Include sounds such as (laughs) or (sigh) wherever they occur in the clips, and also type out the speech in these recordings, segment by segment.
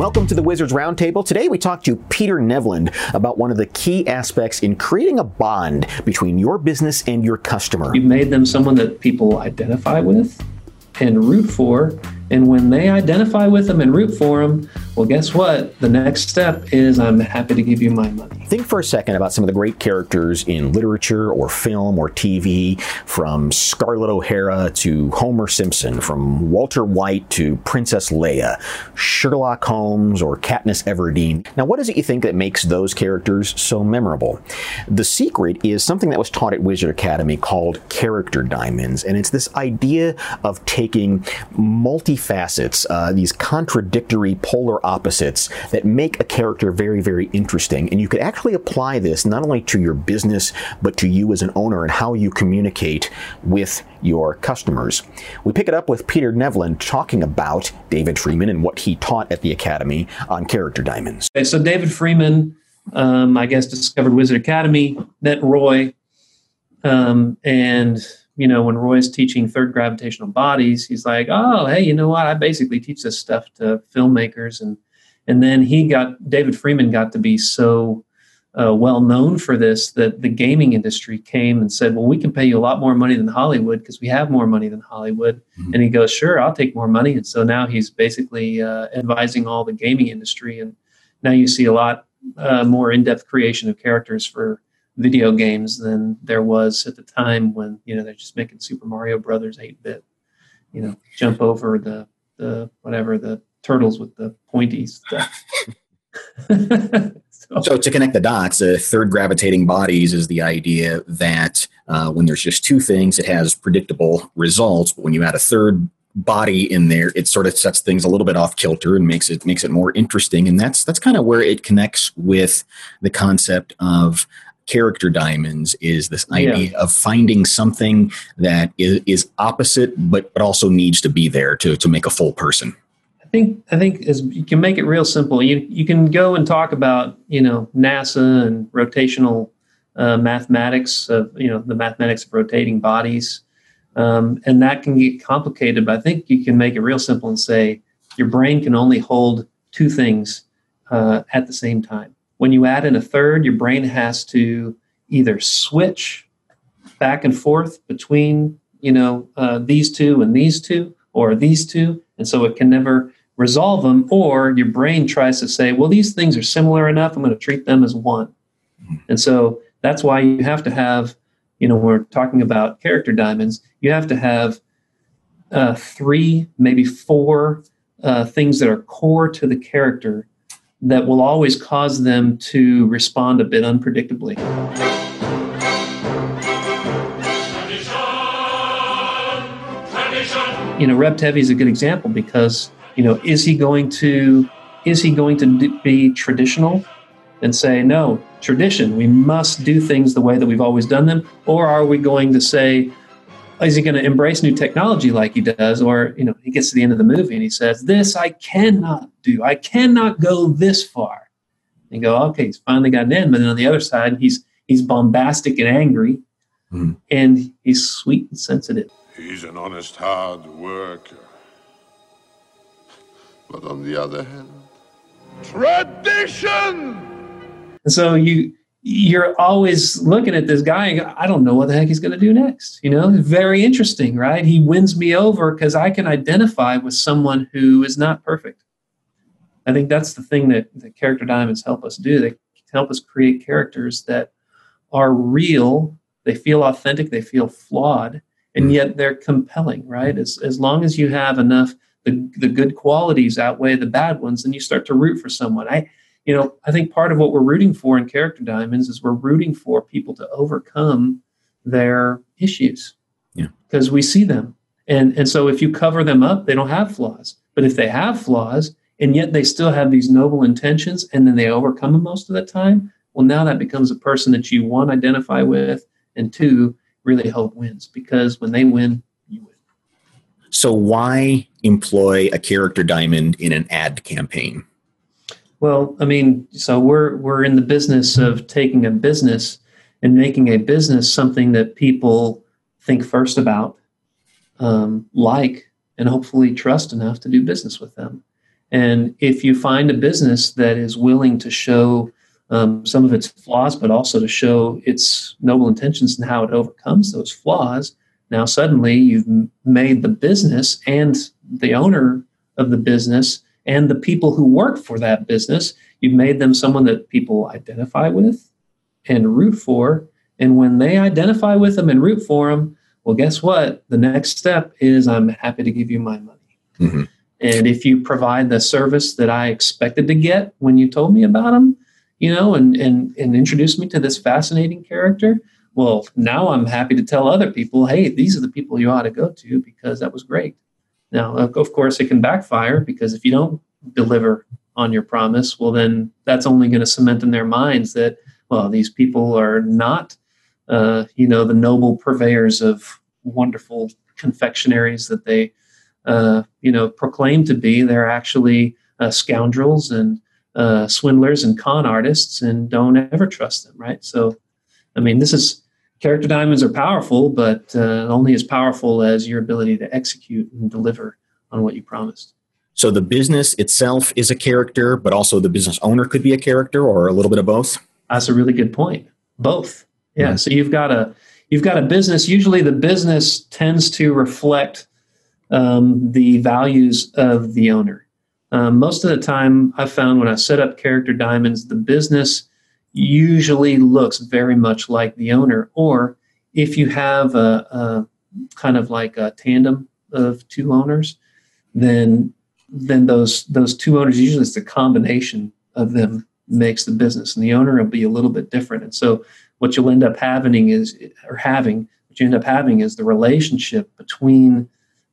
Welcome to the Wizards Roundtable. Today we talk to Peter Nevland about one of the key aspects in creating a bond between your business and your customer. You've made them someone that people identify with and root for. And when they identify with them and root for them, well, guess what? The next step is I'm happy to give you my money. Think for a second about some of the great characters in literature or film or TV, from Scarlett O'Hara to Homer Simpson, from Walter White to Princess Leia, Sherlock Holmes or Katniss Everdeen. Now, what is it you think that makes those characters so memorable? The secret is something that was taught at Wizard Academy called character diamonds, and it's this idea of taking multifacets, uh, these contradictory polar opposites that make a character very, very interesting. And you could actually apply this not only to your business, but to you as an owner and how you communicate with your customers. We pick it up with Peter Nevland talking about David Freeman and what he taught at the Academy on character diamonds. Okay, so David Freeman, um, I guess, discovered Wizard Academy, met Roy, um, and you know, when Roy's teaching third gravitational bodies, he's like, "Oh, hey, you know what? I basically teach this stuff to filmmakers." And and then he got David Freeman got to be so uh, well known for this that the gaming industry came and said, "Well, we can pay you a lot more money than Hollywood because we have more money than Hollywood." Mm-hmm. And he goes, "Sure, I'll take more money." And so now he's basically uh, advising all the gaming industry, and now you see a lot uh, more in-depth creation of characters for video games than there was at the time when you know they're just making Super Mario Brothers 8-bit. You know, jump over the the whatever the turtles with the pointy stuff. (laughs) so. so. to connect the dots, uh, third gravitating bodies is the idea that uh, when there's just two things, it has predictable results. But when you add a third body in there, it sort of sets things a little bit off kilter and makes it makes it more interesting. And that's that's kind of where it connects with the concept of character diamonds is this idea yeah. of finding something that is, is opposite but, but also needs to be there to, to make a full person. I think i think as you can make it real simple. You, you can go and talk about you know nasa and rotational uh, mathematics of you know the mathematics of rotating bodies. Um, and that can get complicated but i think you can make it real simple and say your brain can only hold two things uh, at the same time when you add in a third, your brain has to either switch back and forth between you know uh, these two and these two or these two, and so it can never resolve them. Or your brain tries to say, well, these things are similar enough. I'm going to treat them as one. And so that's why you have to have, you know, we're talking about character diamonds. You have to have uh, three, maybe four uh, things that are core to the character that will always cause them to respond a bit unpredictably. You know, Reb Tevye is a good example because you know, is he going to is he going to be traditional and say no tradition? We must do things the way that we've always done them, or are we going to say is he going to embrace new technology like he does or you know he gets to the end of the movie and he says this i cannot do i cannot go this far and go okay he's finally gotten in but then on the other side he's he's bombastic and angry mm. and he's sweet and sensitive he's an honest hard worker but on the other hand tradition and so you you're always looking at this guy and go, I don't know what the heck he's going to do next. You know, very interesting, right? He wins me over because I can identify with someone who is not perfect. I think that's the thing that the character diamonds help us do. They help us create characters that are real, they feel authentic, they feel flawed, and mm. yet they're compelling, right? As, as long as you have enough, the, the good qualities outweigh the bad ones, then you start to root for someone. I, you know, I think part of what we're rooting for in Character Diamonds is we're rooting for people to overcome their issues. Yeah. Because we see them. And and so if you cover them up, they don't have flaws. But if they have flaws and yet they still have these noble intentions and then they overcome them most of the time, well now that becomes a person that you one identify with and two really hope wins because when they win, you win. So why employ a character diamond in an ad campaign? Well, I mean, so we're we're in the business of taking a business and making a business something that people think first about, um, like, and hopefully trust enough to do business with them. And if you find a business that is willing to show um, some of its flaws, but also to show its noble intentions and how it overcomes those flaws, now suddenly you've made the business and the owner of the business and the people who work for that business, you've made them someone that people identify with and root for. And when they identify with them and root for them, well, guess what? The next step is I'm happy to give you my money. Mm-hmm. And if you provide the service that I expected to get when you told me about them, you know, and and and introduced me to this fascinating character, well, now I'm happy to tell other people, hey, these are the people you ought to go to because that was great. Now, of course, it can backfire because if you don't deliver on your promise, well, then that's only going to cement in their minds that, well, these people are not, uh, you know, the noble purveyors of wonderful confectionaries that they uh, you know, proclaim to be. They're actually uh, scoundrels and uh, swindlers and con artists, and don't ever trust them, right? So, I mean, this is character diamonds are powerful, but uh, only as powerful as your ability to execute and deliver on what you promised. So the business itself is a character, but also the business owner could be a character, or a little bit of both. That's a really good point. Both, yeah. Mm-hmm. So you've got a you've got a business. Usually, the business tends to reflect um, the values of the owner. Um, most of the time, I've found when I set up character diamonds, the business usually looks very much like the owner. Or if you have a, a kind of like a tandem of two owners, then then those those two owners usually it's the combination of them makes the business, and the owner will be a little bit different. And so, what you'll end up having is or having what you end up having is the relationship between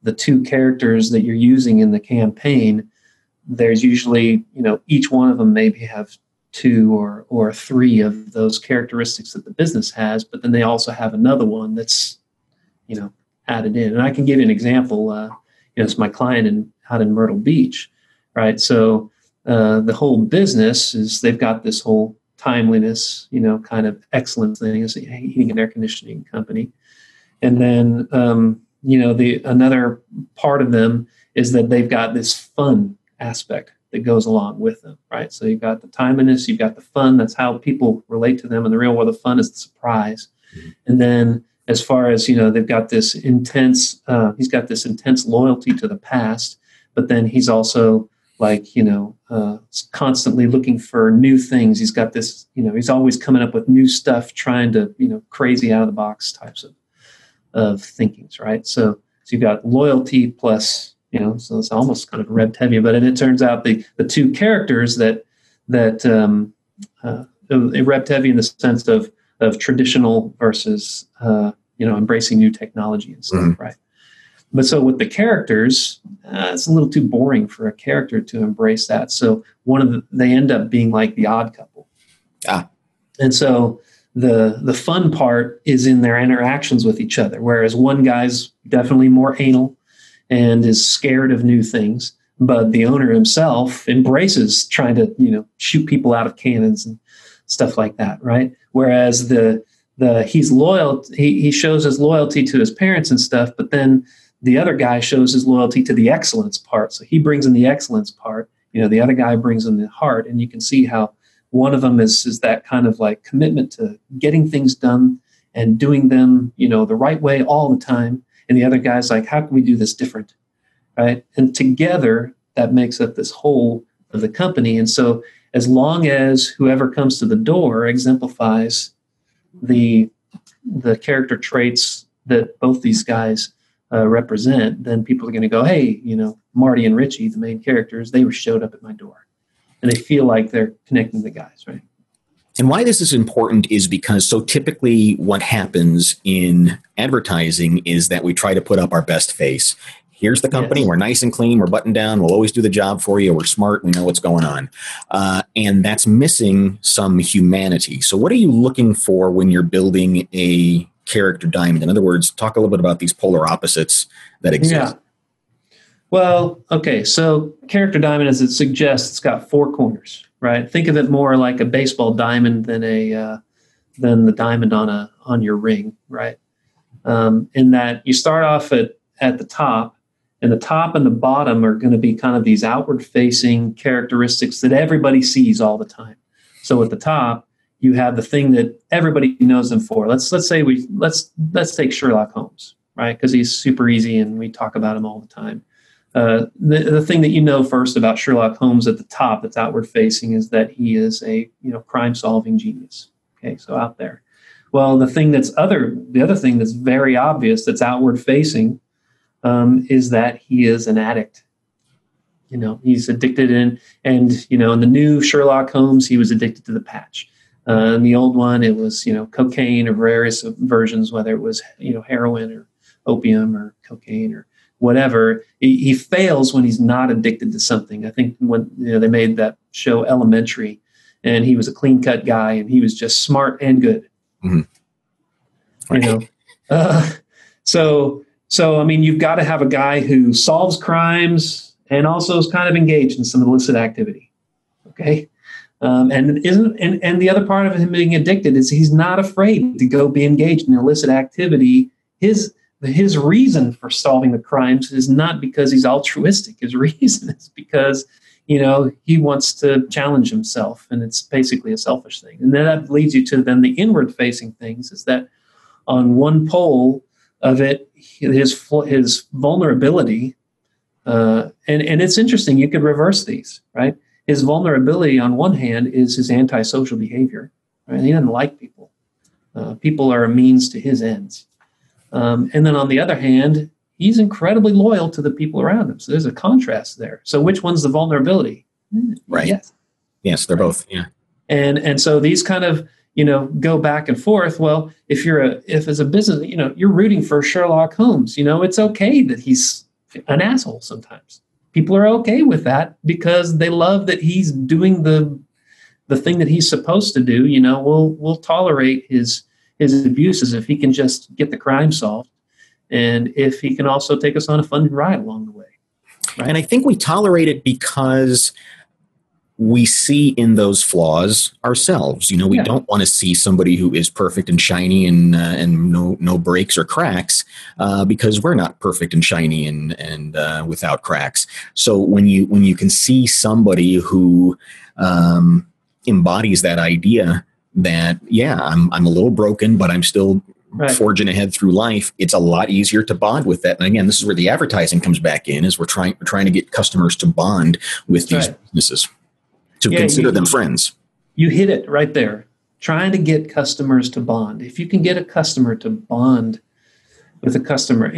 the two characters that you're using in the campaign, there's usually, you know, each one of them maybe have two or or three of those characteristics that the business has, but then they also have another one that's, you know, added in. And I can give you an example. Uh, you know, it's my client in out in Myrtle Beach, right? So uh, the whole business is they've got this whole timeliness, you know, kind of excellence thing. It's a heating and air conditioning company, and then um, you know the another part of them is that they've got this fun aspect that goes along with them right so you've got the timeliness you've got the fun that's how people relate to them in the real world the fun is the surprise mm-hmm. and then as far as you know they've got this intense uh, he's got this intense loyalty to the past but then he's also like you know uh, constantly looking for new things he's got this you know he's always coming up with new stuff trying to you know crazy out of the box types of of thinkings, right? So, so you've got loyalty plus, you know, so it's almost kind of Reb Tevye, but it turns out the the two characters that that um, uh, Reb Tevye in the sense of of traditional versus uh, you know embracing new technology and stuff, mm-hmm. right? But so with the characters, uh, it's a little too boring for a character to embrace that. So one of the, they end up being like the odd couple. Ah. And so the the fun part is in their interactions with each other whereas one guy's definitely more anal and is scared of new things but the owner himself embraces trying to you know shoot people out of cannons and stuff like that right? Whereas the the he's loyal he, he shows his loyalty to his parents and stuff but then the other guy shows his loyalty to the excellence part. So he brings in the excellence part you know the other guy brings in the heart and you can see how one of them is is that kind of like commitment to getting things done and doing them, you know, the right way all the time. And the other guy's like, how can we do this different? Right. And together that makes up this whole of the company. And so as long as whoever comes to the door exemplifies the the character traits that both these guys uh, represent, then people are going to go, hey, you know, Marty and Richie, the main characters, they were showed up at my door and they feel like they're connecting the guys, right? And why this is important is because so typically what happens in advertising is that we try to put up our best face. Here's the company. Yes. We're nice and clean. We're buttoned down. We'll always do the job for you. We're smart. We know what's going on. Uh, and that's missing some humanity. So, what are you looking for when you're building a character diamond? In other words, talk a little bit about these polar opposites that exist. Yeah. Well, okay. So character diamond, as it suggests, it's got four corners, right? Think of it more like a baseball diamond than a uh, than the diamond on a on your ring, right? Um, in that you start off at at the top, And the top and the bottom are going to be kind of these outward facing characteristics that everybody sees all the time. So at the top, you have the thing that everybody knows them for. Let's let's say we let's let's take Sherlock Holmes, right? Because he's super easy and we talk about him all the time. Uh, the, the thing that you know first about Sherlock Holmes at the top that's outward facing is that he is a you know crime solving genius. Okay, so out there. Well, the thing that's other the other thing that's very obvious that's outward facing um, is that he is an addict. You know, he's addicted in, and you know, in the new Sherlock Holmes, he was addicted to the patch. Uh, in the old one, it was you know cocaine or various versions, whether it was you know heroin or opium or cocaine or whatever. He, he fails when he's not addicted to something. I think when you know they made that show Elementary, and he was a clean cut guy, and he was just smart and good. Mm-hmm. Right. You know, uh, so so, I mean, you've got to have a guy who solves crimes and also is kind of engaged in some illicit activity. Okay. Um, and isn't and, and the other part of him being addicted is he's not afraid to go be engaged in illicit activity. His his reason for solving the crimes is not because he's altruistic. His (laughs) reason is because you know he wants to challenge himself, and it's basically a selfish thing. And then that leads you to then the inward facing things. Is that on one pole of it, his his vulnerability, uh, and and it's interesting. You could reverse these, right? His vulnerability on one hand is his antisocial behavior. Right? He doesn't like people. Uh, people are a means to his ends. Um, and then on the other hand, he's incredibly loyal to the people around him. So there's a contrast there. So which one's the vulnerability? Right. Yes. Yes, they're right. both. Yeah. And and so these kind of you know go back and forth well if you're a if as a business you know you're rooting for sherlock holmes you know it's okay that he's an asshole sometimes people are okay with that because they love that he's doing the the thing that he's supposed to do you know we'll we'll tolerate his his abuses if he can just get the crime solved and if he can also take us on a fun ride along the way right? and i think we tolerate it because we see in those flaws ourselves. You know, we yeah. don't want to see somebody who is perfect and shiny and uh, and no no breaks or cracks uh, because we're not perfect and shiny and and uh, without cracks. So when you when you can see somebody who um, embodies that idea that yeah, I'm I'm a little broken, but I'm still Right. forging ahead through life, it's a lot easier to bond with that. And again, this is where the advertising comes back in, is we're trying we're trying to get customers to bond with these right. businesses to yeah, consider you, them friends. You hit it right there. Trying to get customers to bond. If you can get a customer to bond with a customer,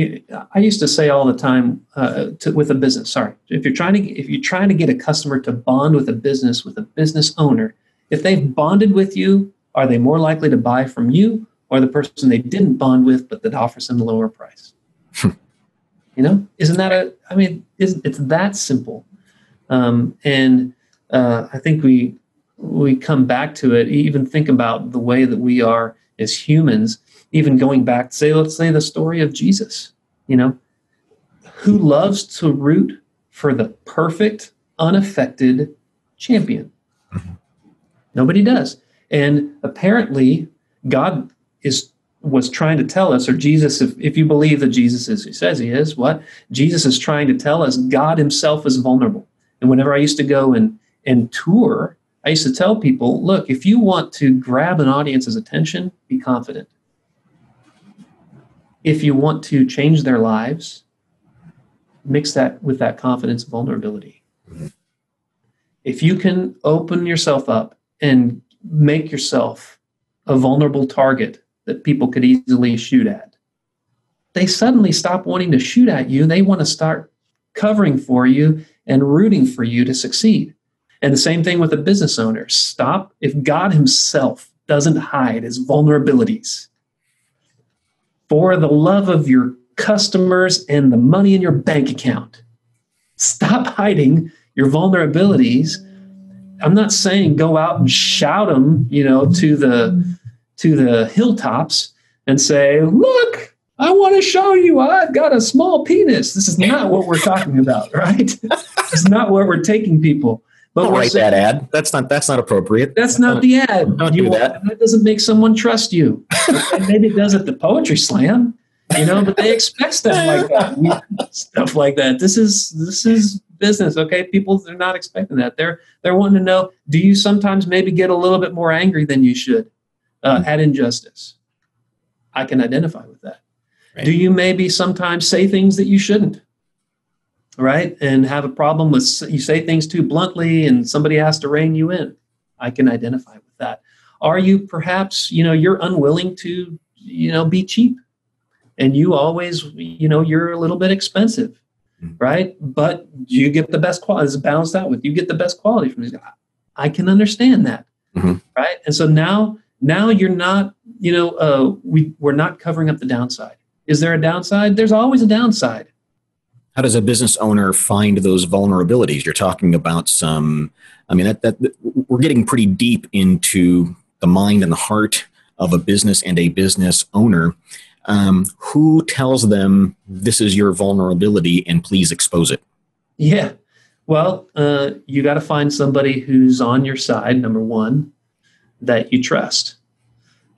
I used to say all the time uh, to, with a business. Sorry, if you're trying to if you're trying to get a customer to bond with a business with a business owner, if they've bonded with you, are they more likely to buy from you or the person they didn't bond with but that offers them a lower price? (laughs) you know, isn't that a? I mean, is it's that simple. Um, and uh, I think we we come back to it. Even think about the way that we are as humans. Even going back, say, let's say the story of Jesus. You know, who loves to root for the perfect, unaffected champion? Mm-hmm. Nobody does. And apparently, God is was trying to tell us, or Jesus, if, if you believe that Jesus is, he says he is, what? Jesus is trying to tell us God himself is vulnerable. And whenever I used to go and and tour, I used to tell people, look, if you want to grab an audience's attention, be confident. If you want to change their lives, mix that with that confidence vulnerability. If you can open yourself up and make yourself a vulnerable target that people could easily shoot at, they suddenly stop wanting to shoot at you. They want to start covering for you and rooting for you to succeed. And the same thing with a business owner. Stop. If God Himself doesn't hide His vulnerabilities for the love of your customers and the money in your bank account, stop hiding your vulnerabilities. I'm not saying go out and shout them, you know, to the to the hilltops and say, "Look, I want to show you I've got a small penis." This is not what we're talking about, (laughs) right? it's not where we're taking people. But Don't write saying, that ad. That's not that's not appropriate. That's not the ad. Don't you, do that. That doesn't make someone trust you. maybe it does at the poetry slam. you know, but they expect stuff like that. (laughs) stuff like that. This is this is business, okay? People they're not expecting that. They're they're wanting to know, do you sometimes maybe get a little bit more angry than you should uh, at injustice? I can identify with that. Right. Do you maybe sometimes say things that you shouldn't? Right? And have a problem with you say things too bluntly and somebody has to rein you in. I can identify with that. Are you perhaps, you know, you're unwilling to, you know, be cheap? And you always, you know, you're a little bit expensive. Right? But you get the best quality. It's balanced out with you get the best quality from these guys. I can understand that, mm-hmm. right? And so now, now you're not, you know, uh, we we're not covering up the downside. Is there a downside? There's always a downside. How does a business owner find those vulnerabilities? You're talking about some. I mean, that, that we're getting pretty deep into the mind and the heart of a business and a business owner. Um, who tells them this is your vulnerability and please expose it? Yeah. Well, uh, you got to find somebody who's on your side, number one, that you trust.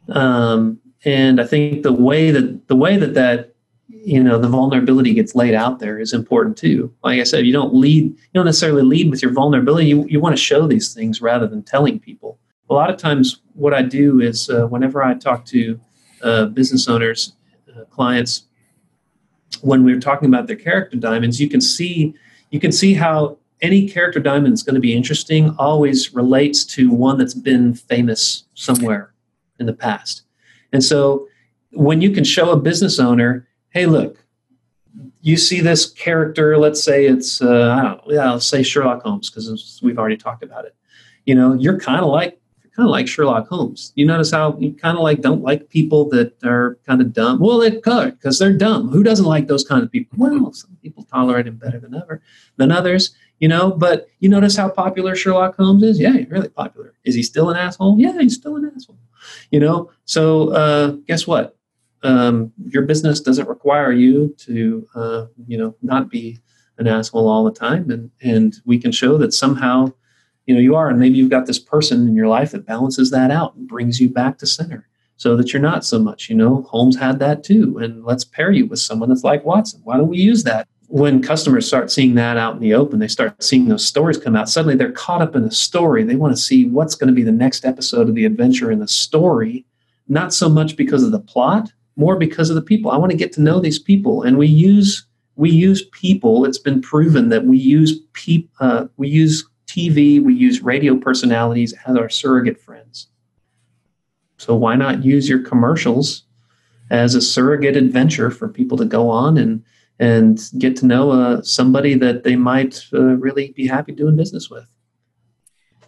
Um, and I think the way that the way that that you know the vulnerability gets laid out there is important too. Like I said, you don't lead, you don't necessarily lead with your vulnerability. You you want to show these things rather than telling people. A lot of times, what I do is uh, whenever I talk to uh, business owners, uh, clients, when we're talking about their character diamonds, you can see you can see how any character diamond is going to be interesting always relates to one that's been famous somewhere in the past. And so when you can show a business owner, hey, look, you see this character, let's say it's, uh, I don't know, yeah, let's say Sherlock Holmes, because we've already talked about it. You know, you're kind of like, kind of like Sherlock Holmes. You notice how you kind of like don't like people that are kind of dumb. Well, they're could because they're dumb. Who doesn't like those kind of people? Well, some people tolerate him better than ever than others. You know, but you notice how popular Sherlock Holmes is. Yeah, he's really popular. Is he still an asshole? Yeah, he's still an asshole you know so uh, guess what um, your business doesn't require you to uh, you know not be an asshole all the time and and we can show that somehow you know you are and maybe you've got this person in your life that balances that out and brings you back to center so that you're not so much you know holmes had that too and let's pair you with someone that's like watson why don't we use that when customers start seeing that out in the open, they start seeing those stories come out. Suddenly they're caught up in the story. They want to see what's going to be the next episode of the adventure in the story, not so much because of the plot, more because of the people. I want to get to know these people. And we use we use people. It's been proven that we use pe- uh, we use TV, we use radio personalities as our surrogate friends. So why not use your commercials as a surrogate adventure for people to go on and and get to know uh, somebody that they might uh, really be happy doing business with.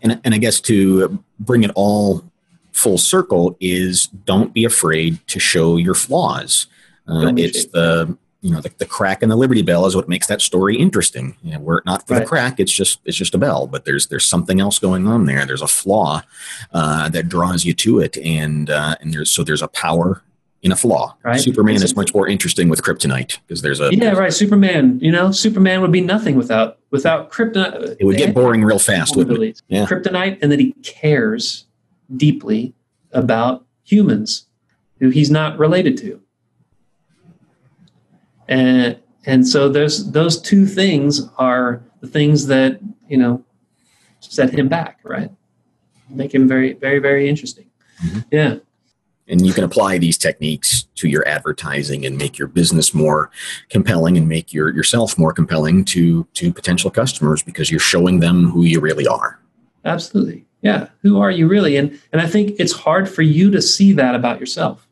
And, and I guess to bring it all full circle is don't be afraid to show your flaws. Uh, it's the you know the, the, crack in the Liberty Bell is what makes that story interesting. You know, were it not for right. the crack, it's just it's just a bell, but there's there's something else going on there. There's a flaw uh, that draws you to it, and uh, and there's so there's a power in a flaw. Right. Superman it's is much more interesting with kryptonite because there's a yeah right. Superman, you know, Superman would be nothing without without kryptonite. It would get boring real fast, wouldn't it? Yeah. Kryptonite, and that he cares deeply about humans who he's not related to, and and so there's those two things are the things that you know set him back, right? Make him very very very interesting. Mm-hmm. Yeah and you can apply these techniques to your advertising and make your business more compelling and make your yourself more compelling to to potential customers because you're showing them who you really are absolutely yeah who are you really and and i think it's hard for you to see that about yourself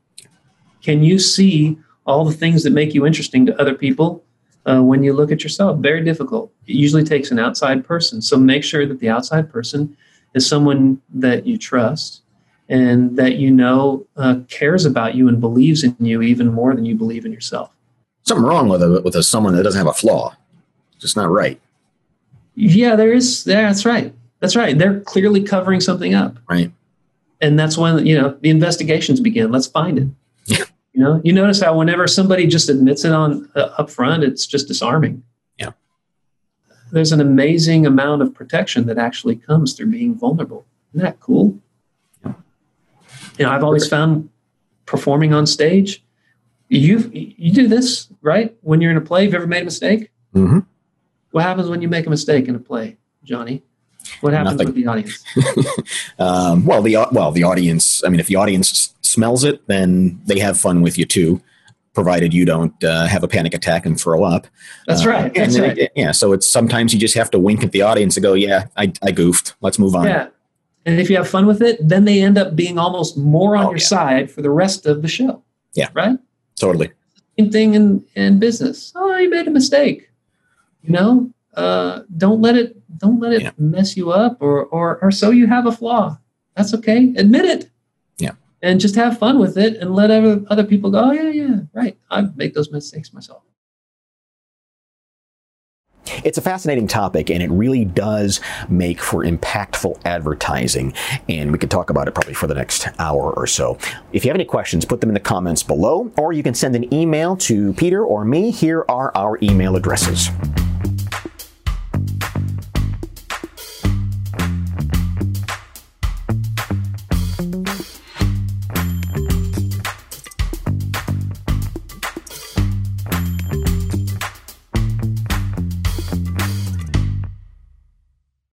can you see all the things that make you interesting to other people uh, when you look at yourself very difficult it usually takes an outside person so make sure that the outside person is someone that you trust and that you know uh, cares about you and believes in you even more than you believe in yourself. Something wrong with a, with a, someone that doesn't have a flaw. It's just not right. Yeah, there is. Yeah, that's right. That's right. They're clearly covering something up. Right. And that's when you know the investigations begin. Let's find it. (laughs) You know, you notice how whenever somebody just admits it on uh, up front, it's just disarming. Yeah. There's an amazing amount of protection that actually comes through being vulnerable. Isn't that cool? Yeah. you know, I've always found performing on stage, You you do this right when you're in a play. Have you ever made a mistake? hmm What happens when you make a mistake in a play, Johnny? What happens Nothing. with the audience? (laughs) Um, well, the well the audience. I mean, if the audience smells it, then they have fun with you too, provided you don't uh, have a panic attack and throw up. That's Uh, right. That's right. Yeah. So it's sometimes you just have to wink at the audience and go, "Yeah, I, I goofed. Let's move on." Yeah. And if you have fun with it, then they end up being almost more on Oh, your yeah. side for the rest of the show. Yeah. Right? Totally. Same thing in, in business. Oh, you made a mistake. You know, uh, don't let it don't let it Yeah. mess you up or, or or so you have a flaw. That's okay. Admit it. Yeah. And just have fun with it and let other other people go, oh yeah, yeah, right. I make those mistakes myself. It's a fascinating topic and it really does make for impactful advertising. And we could talk about it probably for the next hour or so. If you have any questions, put them in the comments below, or you can send an email to Peter or me. Here are our email addresses.